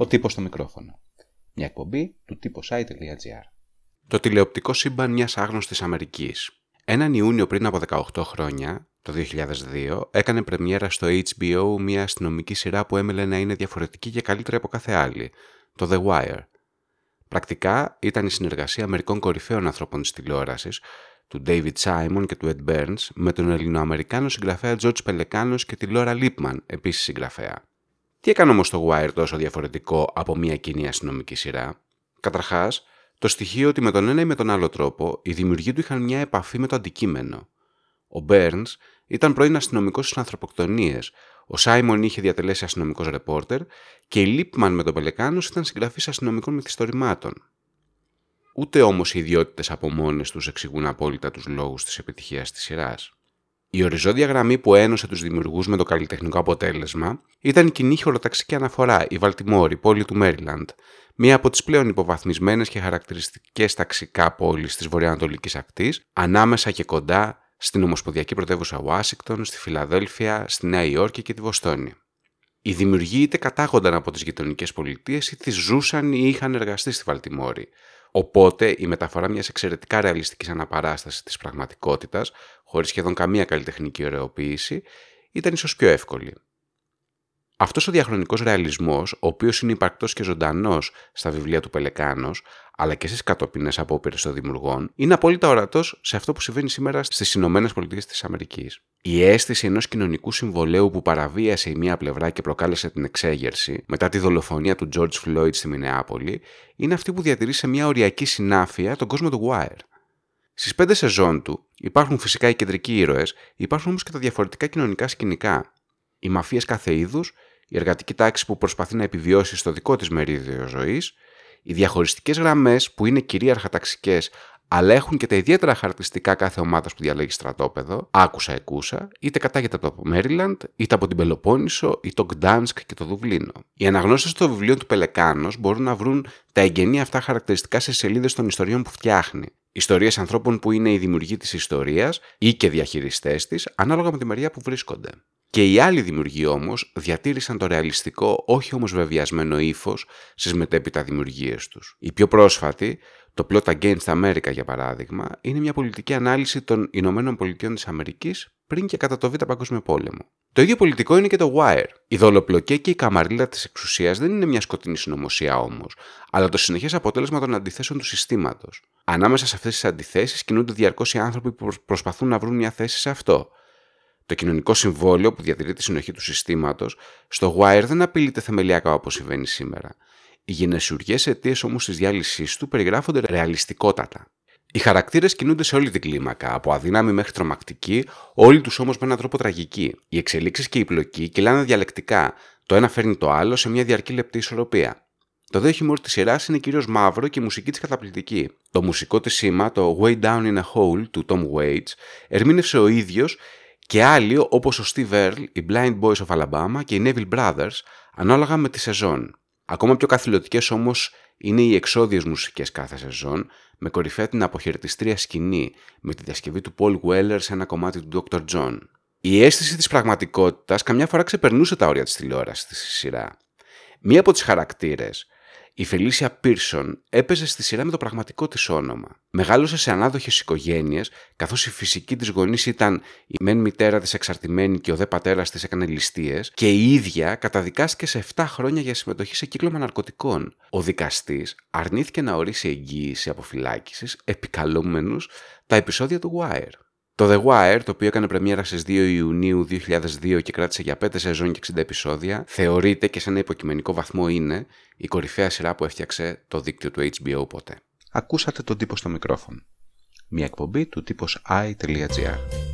Ο τύπος στο μικρόφωνο. Μια εκπομπή του site.gr. Το τηλεοπτικό σύμπαν μιας άγνωστης Αμερικής. Έναν Ιούνιο πριν από 18 χρόνια, το 2002, έκανε πρεμιέρα στο HBO μια αστυνομική σειρά που έμελε να είναι διαφορετική και καλύτερη από κάθε άλλη, το The Wire. Πρακτικά ήταν η συνεργασία μερικών κορυφαίων ανθρώπων της τηλεόρασης, του David Simon και του Ed Burns, με τον Ελληνοαμερικάνο συγγραφέα George Πελεκάνος και τη Laura Lipman, επίσης συγγραφέα. Τι έκανε όμως το Wire τόσο διαφορετικό από μια κοινή αστυνομική σειρά; Καταρχάς, το στοιχείο ότι με τον ένα ή με τον άλλο τρόπο οι δημιουργοί του είχαν μια επαφή με το αντικείμενο. Ο Burns ήταν πρώην αστυνομικός στις ανθρωποκτονίες, ο Σάιμον είχε διατελέσει αστυνομικός ρεπόρτερ και η Λίπμαν με τον Πελεκάνος ήταν συγγραφής αστυνομικών μυθιστορημάτων. Ούτε όμως οι ιδιότητες από μόνες τους εξηγούν απόλυτα τους λόγους της επιτυχίας της σειράς. Η οριζόντια γραμμή που ένωσε τους δημιουργούς με το καλλιτεχνικό αποτέλεσμα ήταν η κοινή χωροταξική αναφορά, η Βαλτιμόρη, πόλη του Μέριλαντ, μία από τις πλέον υποβαθμισμένες και χαρακτηριστικές ταξικά πόλεις της βορειοανατολικής ακτής, ανάμεσα και κοντά στην Ομοσπονδιακή Πρωτεύουσα Ουάσιγκτον, στη Φιλαδέλφια, στη Νέα Υόρκη και τη Βοστόνη. Οι δημιουργοί είτε κατάγονταν από τις γειτονικές πολιτείες είτε ζούσαν ή είχαν εργαστεί στη Βαλτιμόρη, Οπότε η μεταφορά μιας εξαιρετικά ρεαλιστικής αναπαράστασης της πραγματικότητας, χωρίς σχεδόν καμία καλλιτεχνική ωρεοποίηση, ήταν ίσως πιο εύκολη. Αυτός ο διαχρονικός ρεαλισμός, ο οποίος είναι υπαρκτός και ζωντανός στα βιβλία του Πελεκάνος, αλλά και στις κατοπινέ απόπειρες των δημιουργών, είναι απόλυτα ορατός σε αυτό που συμβαίνει σήμερα στις Ηνωμένες Πολιτείες της Αμερικής. Η αίσθηση ενός κοινωνικού συμβολέου που παραβίασε η μία πλευρά και προκάλεσε την εξέγερση μετά τη δολοφονία του George Floyd στη Μινεάπολη, είναι αυτή που διατηρεί σε μια οριακή συνάφεια τον κόσμο του Wire. Στις πέντε σεζόν του υπάρχουν φυσικά οι κεντρικοί ήρωες, υπάρχουν όμως και τα διαφορετικά κοινωνικά σκηνικά. Οι μαφίες κάθε είδους, η εργατική τάξη που προσπαθεί να επιβιώσει στο δικό της μερίδιο ζωής, οι διαχωριστικές γραμμές που είναι κυρίαρχα ταξικές αλλά έχουν και τα ιδιαίτερα χαρακτηριστικά κάθε ομάδας που διαλέγει στρατόπεδο, άκουσα εκούσα, είτε κατάγεται από το Μέριλαντ, είτε από την Πελοπόννησο, ή το Γκτάνσκ και το Δουβλίνο. Οι αναγνώστε των βιβλίων του Πελεκάνος μπορούν να βρουν τα εγγενή αυτά χαρακτηριστικά σε σελίδες των ιστοριών που φτιάχνει. Ιστορίες ανθρώπων που είναι οι δημιουργοί της ιστορίας ή και διαχειριστές της, ανάλογα με τη μεριά που βρίσκονται. Και οι άλλοι δημιουργοί όμως διατήρησαν το ρεαλιστικό, όχι όμως βεβαιασμένο ύφος στις μετέπειτα δημιουργίες τους. Η πιο πρόσφατη, το Plot Against America για παράδειγμα, είναι μια πολιτική ανάλυση των Ηνωμένων Πολιτειών της Αμερικής πριν και κατά το Β' Παγκόσμιο Πόλεμο. Το ίδιο πολιτικό είναι και το Wire. Η δολοπλοκέ και η καμαρίλα της εξουσίας δεν είναι μια σκοτεινή συνωμοσία όμως, αλλά το συνεχές αποτέλεσμα των αντιθέσεων του συστήματος. Ανάμεσα σε αυτές τις αντιθέσεις κινούνται διαρκώς οι άνθρωποι που προσπαθούν να βρουν μια θέση σε αυτό. Το κοινωνικό συμβόλαιο που διατηρεί τη συνοχή του συστήματος, στο Wire δεν απειλείται θεμελιακά όπως συμβαίνει σήμερα. Οι γενεσιουργές αιτίες όμως της διάλυσής του περιγράφονται ρεαλιστικότατα. Οι χαρακτήρες κινούνται σε όλη την κλίμακα, από αδύναμη μέχρι τρομακτική, όλοι τους όμως με έναν τρόπο τραγική. Οι εξελίξεις και η πλοκή κυλάνε διαλεκτικά, το ένα φέρνει το άλλο σε μια διαρκή λεπτή ισορροπία. Το δε χιούμορ τη σειρά είναι κυρίως μαύρο και η μουσική της καταπληκτική. Το μουσικό της σήμα, το Way Down in a Hole του Tom Waits, ερμήνευσε ο ίδιος και άλλοι όπως ο Steve Earle, οι Blind Boys of Alabama και οι Neville Brothers, ανάλογα με τη σεζόν. Ακόμα πιο καθηλωτικές όμως είναι οι εξώδιες μουσικές κάθε σεζόν, με κορυφαία την αποχαιρετιστρία σκηνή, με τη διασκευή του Paul Weller σε ένα κομμάτι του Dr. John. Η αίσθηση της πραγματικότητας καμιά φορά ξεπερνούσε τα όρια της τηλεόρασης στη σειρά. Μία από τις χαρακτήρες, η Φελίσια Πίρσον έπαιζε στη σειρά με το πραγματικό της όνομα. Μεγάλωσε σε ανάδοχες οικογένειες, καθώς η φυσική της γονής ήταν η μεν μητέρα της εξαρτημένη και ο δε πατέρας της έκανε ληστείες, και η ίδια καταδικάστηκε σε 7 χρόνια για συμμετοχή σε κύκλωμα ναρκωτικών. Ο δικαστής αρνήθηκε να ορίσει εγγύηση αποφυλάκησης, επικαλούμενους τα επεισόδια του Wire. Το The Wire, το οποίο έκανε πρεμιέρα στις 2 Ιουνίου 2002 και κράτησε για 5 σεζόν και 60 επεισόδια, θεωρείται και σε ένα υποκειμενικό βαθμό είναι η κορυφαία σειρά που έφτιαξε το δίκτυο του HBO ποτέ. Ακούσατε τον τύπο στο μικρόφωνο. Μια εκπομπή του τύπος i.gr.